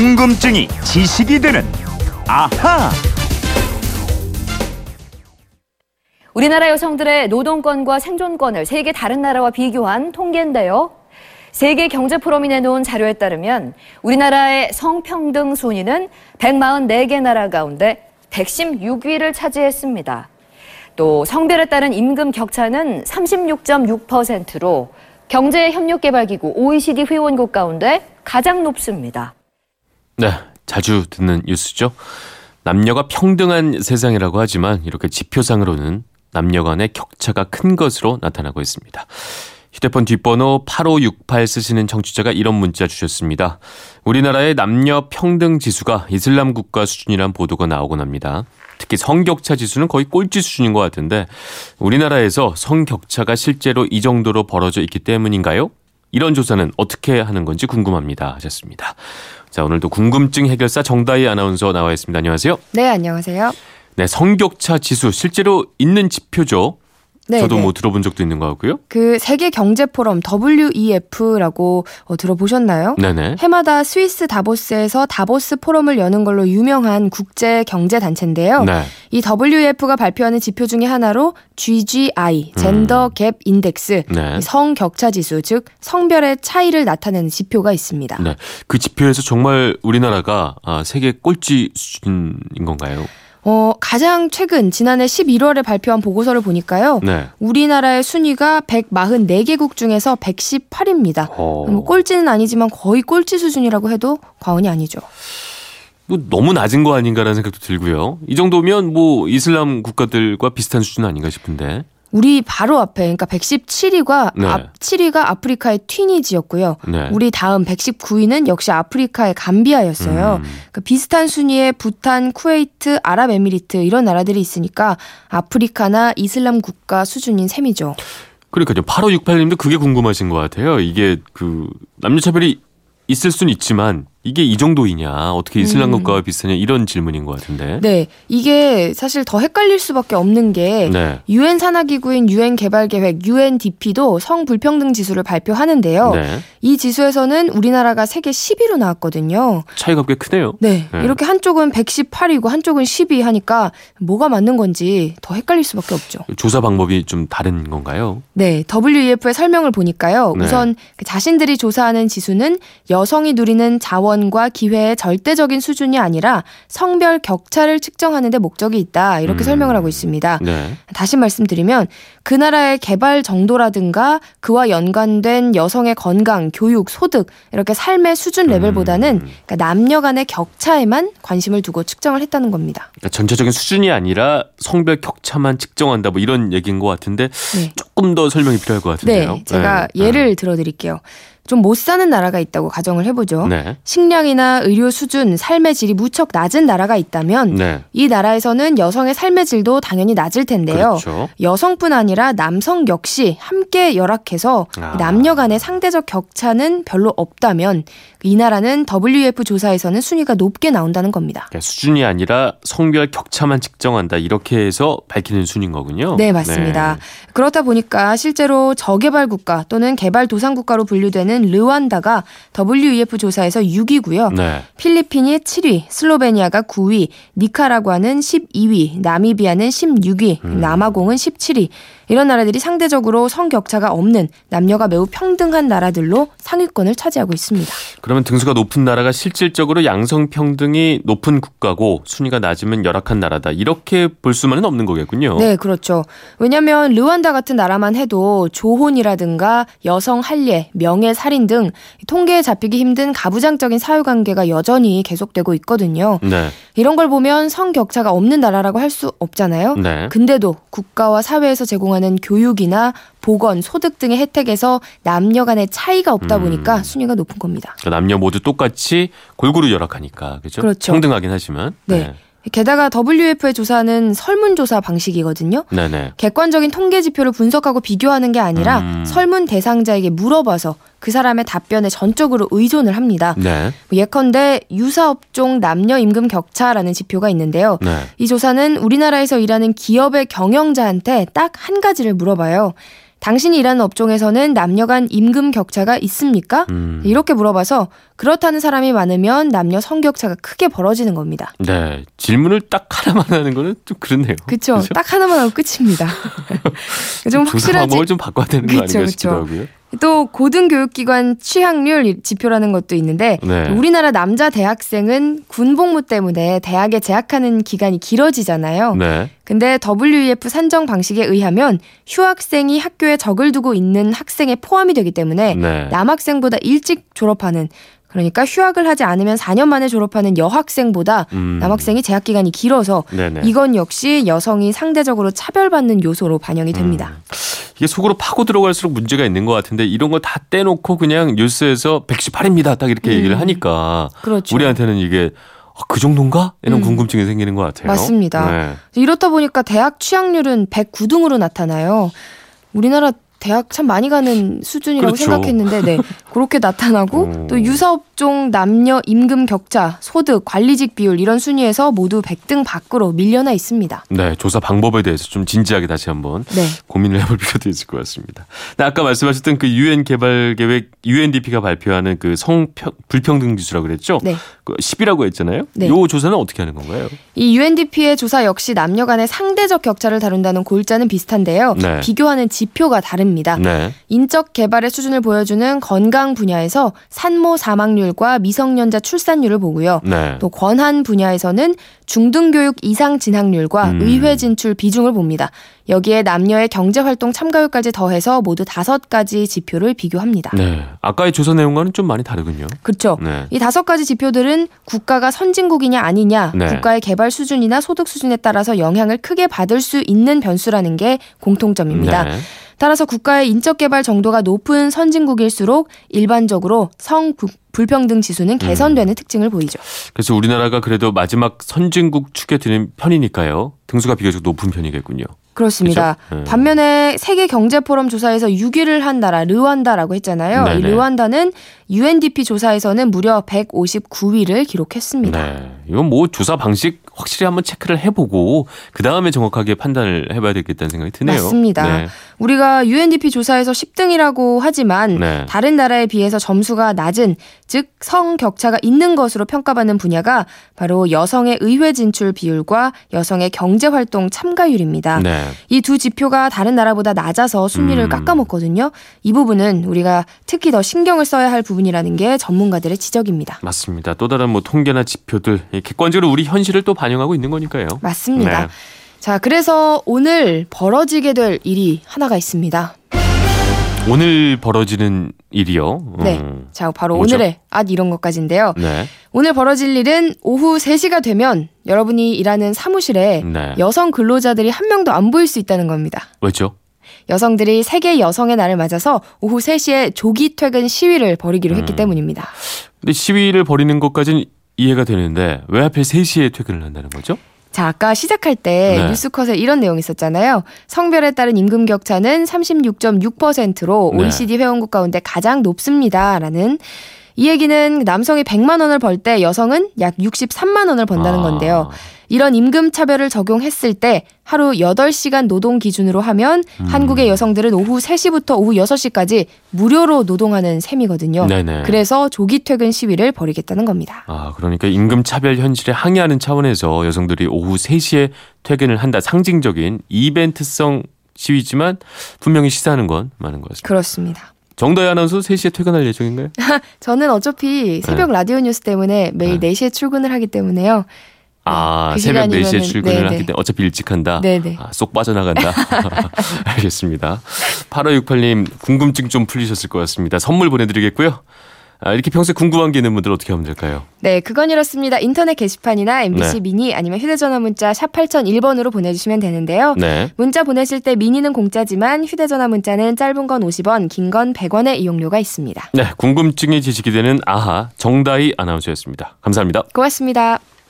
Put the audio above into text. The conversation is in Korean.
궁금증이 지식이 되는 아하. 우리나라 여성들의 노동권과 생존권을 세계 다른 나라와 비교한 통계인데요. 세계 경제 포럼이 내놓은 자료에 따르면 우리나라의 성평등 순위는 144개 나라 가운데 116위를 차지했습니다. 또 성별에 따른 임금 격차는 36.6%로 경제협력개발기구 OECD 회원국 가운데 가장 높습니다. 네, 자주 듣는 뉴스죠. 남녀가 평등한 세상이라고 하지만 이렇게 지표상으로는 남녀 간의 격차가 큰 것으로 나타나고 있습니다. 휴대폰 뒷번호 8568 쓰시는 청취자가 이런 문자 주셨습니다. 우리나라의 남녀 평등 지수가 이슬람 국가 수준이란 보도가 나오곤 합니다. 특히 성격차 지수는 거의 꼴찌 수준인 것 같은데 우리나라에서 성격차가 실제로 이 정도로 벌어져 있기 때문인가요? 이런 조사는 어떻게 하는 건지 궁금합니다. 하셨습니다. 자, 오늘도 궁금증 해결사 정다희 아나운서 나와 있습니다. 안녕하세요. 네, 안녕하세요. 네, 성격차 지수 실제로 있는 지표죠. 네, 저도 네. 뭐 들어본 적도 있는 것 같고요. 그 세계 경제 포럼 WEF라고 어, 들어보셨나요? 네네. 해마다 스위스 다보스에서 다보스 포럼을 여는 걸로 유명한 국제 경제 단체인데요. 네. 이 WEF가 발표하는 지표 중에 하나로 GGI 젠더 갭 인덱스 음. 네. 이 성격차 지수 즉 성별의 차이를 나타내는 지표가 있습니다. 네. 그 지표에서 정말 우리나라가 아, 세계 꼴찌 수준인 건가요? 어, 가장 최근 지난해 11월에 발표한 보고서를 보니까요. 네. 우리나라의 순위가 144개국 중에서 118입니다. 어. 뭐 꼴찌는 아니지만 거의 꼴찌 수준이라고 해도 과언이 아니죠. 뭐 너무 낮은 거 아닌가라는 생각도 들고요. 이 정도면 뭐 이슬람 국가들과 비슷한 수준 아닌가 싶은데. 우리 바로 앞에 그러니까 117위가 네. 앞 7위가 아프리카의 튀니지였고요. 네. 우리 다음 119위는 역시 아프리카의 감비아였어요. 음. 그 비슷한 순위에 부탄, 쿠웨이트, 아랍에미리트 이런 나라들이 있으니까 아프리카나 이슬람 국가 수준인 셈이죠. 그러니까요. 8568님도 그게 궁금하신 것 같아요. 이게 그 남녀차별이 있을 수는 있지만 이게 이 정도이냐 어떻게 이슬람 국가와 비슷하냐 이런 질문인 것 같은데. 음. 네, 이게 사실 더 헷갈릴 수밖에 없는 게 네. 유엔 산하기구인 유엔 개발계획 UNDP도 성불평등 지수를 발표하는데요. 네. 이 지수에서는 우리나라가 세계 10위로 나왔거든요. 차이가 꽤 크네요. 네, 네. 이렇게 한쪽은 118위고 한쪽은 10위 하니까 뭐가 맞는 건지 더 헷갈릴 수밖에 없죠. 조사 방법이 좀 다른 건가요? 네, WEF의 설명을 보니까요. 네. 우선 그 자신들이 조사하는 지수는 여성이 누리는 자원 과 기회의 절대적인 수준이 아니라 성별 격차를 측정하는 데 목적이 있다. 이렇게 음. 설명을 하고 있습니다. 네. 다시 말씀드리면 그 나라의 개발 정도라든가 그와 연관된 여성의 건강, 교육, 소득 이렇게 삶의 수준 레벨보다는 그러니까 남녀 간의 격차에만 관심을 두고 측정을 했다는 겁니다. 그러니까 전체적인 수준이 아니라 성별 격차만 측정한다 뭐 이런 얘기인 것 같은데 네. 조금 더 설명이 필요할 것 같은데요. 네, 제가 네. 예를 들어드릴게요. 좀 못 사는 나라가 있다고 가정을 해보죠. 네. 식량이나 의료 수준, 삶의 질이 무척 낮은 나라가 있다면 네. 이 나라에서는 여성의 삶의 질도 당연히 낮을 텐데요. 그렇죠. 여성뿐 아니라 남성 역시 함께 열악해서 아. 남녀 간의 상대적 격차는 별로 없다면 이 나라는 WF 조사에서는 순위가 높게 나온다는 겁니다. 그러니까 수준이 아니라 성별 격차만 측정한다 이렇게 해서 밝히는 순인 거군요. 네, 맞습니다. 그렇다 보니까 실제로 저개발 국가 또는 개발 도상 국가로 분류되는 르완다가 WEF 조사에서 6위고요. 네. 필리핀이 7위, 슬로베니아가 9위, 니카라과는 12위, 나미비아는 16위, 음. 남아공은 17위. 이런 나라들이 상대적으로 성격차가 없는 남녀가 매우 평등한 나라들로 상위권을 차지하고 있습니다. 그러면 등수가 높은 나라가 실질적으로 양성 평등이 높은 국가고 순위가 낮으면 열악한 나라다 이렇게 볼 수만은 없는 거겠군요. 네, 그렇죠. 왜냐하면 르완다 같은 나라만 해도 조혼이라든가 여성 할례, 명예 살인 등 통계에 잡히기 힘든 가부장적인 사회관계가 여전히 계속되고 있거든요. 네. 이런 걸 보면 성격차가 없는 나라라고 할 수 없잖아요. 네. 근데도 국가와 사회에서 제공하는 교육이나 보건, 소득 등의 혜택에서 남녀 간의 차이가 없다 음. 보니까 순위가 높은 겁니다. 그러니까 남녀 모두 똑같이 골고루 열악하니까 그렇죠? 그렇죠. 평등하긴 하지만. 네. 게다가 WF의 조사는 설문조사 방식이거든요. 네. 네. 객관적인 통계 지표를 분석하고 비교하는 게 아니라 음. 설문 대상자에게 물어봐서 그 사람의 답변에 전적으로 의존을 합니다. 네. 예컨대 유사업종 남녀 임금 격차라는 지표가 있는데요. 네. 이 조사는 우리나라에서 일하는 기업의 경영자한테 딱 한 가지를 물어봐요. 당신이 일하는 업종에서는 남녀 간 임금 격차가 있습니까? 음. 이렇게 물어봐서 그렇다는 사람이 많으면 남녀 성격차가 크게 벌어지는 겁니다. 네. 질문을 딱 하나만 하는 거는 좀 그렇네요. 그쵸? 그죠? 딱 하나만 하고 끝입니다. 좀 확실하지. 방법을 좀 바꿔야 되는 거 그쵸, 아닌가 그쵸. 싶기도 하고요. 또 고등교육기관 취학률 지표라는 것도 있는데 네. 우리나라 남자 대학생은 군복무 때문에 대학에 재학하는 기간이 길어지잖아요. 네. 근데 WEF 산정 방식에 의하면 휴학생이 학교에 적을 두고 있는 학생에 포함이 되기 때문에 네. 남학생보다 일찍 졸업하는 그러니까 휴학을 하지 않으면 4년 만에 졸업하는 여학생보다 음. 남학생이 재학 기간이 길어서 네네. 이건 역시 여성이 상대적으로 차별받는 요소로 반영이 됩니다. 음. 이게 속으로 파고 들어갈수록 문제가 있는 것 같은데 이런 거다 떼놓고 그냥 뉴스에서 118입니다. 딱 이렇게 얘기를 하니까 그렇죠. 우리한테는 이게 아, 그 정도인가? 이런 음. 궁금증이 생기는 것 같아요. 맞습니다. 네. 이렇다 보니까 대학 취학률은 109등으로 나타나요. 우리나라 대학 참 많이 가는 수준이라고 그렇죠. 생각했는데, 네. 그렇게 나타나고, 오. 또 유사업종 남녀 임금 격차, 소득, 관리직 비율 이런 순위에서 모두 100등 밖으로 밀려나 있습니다. 네, 조사 방법에 대해서 좀 진지하게 다시 한번 네. 고민을 해볼 필요도 있을 것 같습니다. 네, 아까 말씀하셨던 그 유엔 개발 계획 UNDP가 발표하는 그 성 불평등 지수라고 그랬죠? 네. 그 10이라고 했잖아요. 네. 요 조사는 어떻게 하는 건가요? 이 UNDP의 조사 역시 남녀 간의 상대적 격차를 다룬다는 골자는 비슷한데요. 네. 비교하는 지표가 다릅니다. 네. 인적 개발의 수준을 보여주는 건강 분야에서 산모 사망률과 미성년자 출산율을 보고요. 네. 또 권한 분야에서는 중등교육 이상 진학률과 음. 의회 진출 비중을 봅니다. 여기에 남녀의 경제활동 참가율까지 더해서 모두 다섯 가지 지표를 비교합니다. 네. 아까의 조사 내용과는 좀 많이 다르군요. 그렇죠. 네. 이 다섯 가지 지표들은 국가가 선진국이냐 아니냐, 네. 국가의 개발 수준이나 소득 수준에 따라서 영향을 크게 받을 수 있는 변수라는 게 공통점입니다. 네. 따라서 국가의 인적 개발 정도가 높은 선진국일수록 일반적으로 성 부- 불평등 지수는 개선되는 특징을 보이죠. 그래서 우리나라가 그래도 마지막 선진국 축에 드는 편이니까요. 등수가 비교적 높은 편이겠군요. 그렇습니다. 네. 반면에 세계 경제 포럼 조사에서 6위를 한 나라 르완다라고 했잖아요. 이 네네. 르완다는 UNDP 조사에서는 무려 159위를 기록했습니다. 네. 이건 뭐 조사 방식 확실히 한번 체크를 해보고 그 다음에 정확하게 판단을 해봐야 되겠다는 생각이 드네요. 맞습니다. 네. 우리가 UNDP 조사에서 10등이라고 하지만 네. 다른 나라에 비해서 점수가 낮은 즉 성 격차가 있는 것으로 평가받는 분야가 바로 여성의 의회 진출 비율과 여성의 경제 활동 참가율입니다. 네. 이두 지표가 다른 나라보다 낮아서 순위를 음. 깎아먹거든요. 이 부분은 우리가 특히 더 신경을 써야 할 부분이라는 게 전문가들의 지적입니다. 맞습니다. 또 다른 뭐 통계나 지표들 예, 객관적으로 우리 현실을 또 반영하고 있는 거니까요. 맞습니다. 네. 자, 그래서 오늘 벌어지게 될 일이 하나가 있습니다. 오늘 벌어지는 일이요. 네. 음. 자, 바로 뭐죠? 오늘의 앗 이런 것까지인데요. 네. 오늘 벌어질 일은 오후 3시가 되면 여러분이 일하는 사무실에 네. 여성 근로자들이 한 명도 안 보일 수 있다는 겁니다. 왜죠? 여성들이 세계 여성의 날을 맞아서 오후 3시에 조기 퇴근 시위를 벌이기로 했기 음. 때문입니다. 근데 시위를 벌이는 것까지는 이해가 되는데 왜 하필 3시에 퇴근을 한다는 거죠? 자, 아까 시작할 때 네. 뉴스컷에 이런 내용이 있었잖아요. 성별에 따른 임금 격차는 36.6%로 네. OECD 회원국 가운데 가장 높습니다라는 이 얘기는 남성이 100만 원을 벌 때 여성은 약 63만 원을 번다는 아. 건데요. 이런 임금 차별을 적용했을 때 하루 8시간 노동 기준으로 하면 음. 한국의 여성들은 오후 3시부터 오후 6시까지 무료로 노동하는 셈이거든요. 네네. 그래서 조기 퇴근 시위를 벌이겠다는 겁니다. 아, 그러니까 임금 차별 현실에 항의하는 차원에서 여성들이 오후 3시에 퇴근을 한다. 상징적인 이벤트성 시위지만 분명히 시사하는 건 많은 것 같습니다. 그렇습니다. 정다희 아나운서 3시에 퇴근할 예정인가요? 저는 어차피 새벽 라디오 뉴스 때문에 매일 네. 4시에 출근을 하기 때문에요. 아, 그 새벽 4시에 시간이면은- 출근을 네네. 하기 때문에 어차피 일찍 한다. 네네. 아, 쏙 빠져나간다. 알겠습니다. 8568님 궁금증 좀 풀리셨을 것 같습니다. 선물 보내드리겠고요. 아, 이렇게 평소에 궁금한 게 있는 분들 어떻게 하면 될까요? 네, 그건 이렇습니다. 인터넷 게시판이나 MBC 네. 미니 아니면 휴대전화 문자 샵 8001번으로 보내주시면 되는데요. 네. 문자 보내실 때 미니는 공짜지만 휴대전화 문자는 짧은 건 50원, 긴 건 100원의 이용료가 있습니다. 네, 궁금증이 지식이 되는 아하 정다희 아나운서였습니다. 감사합니다. 고맙습니다.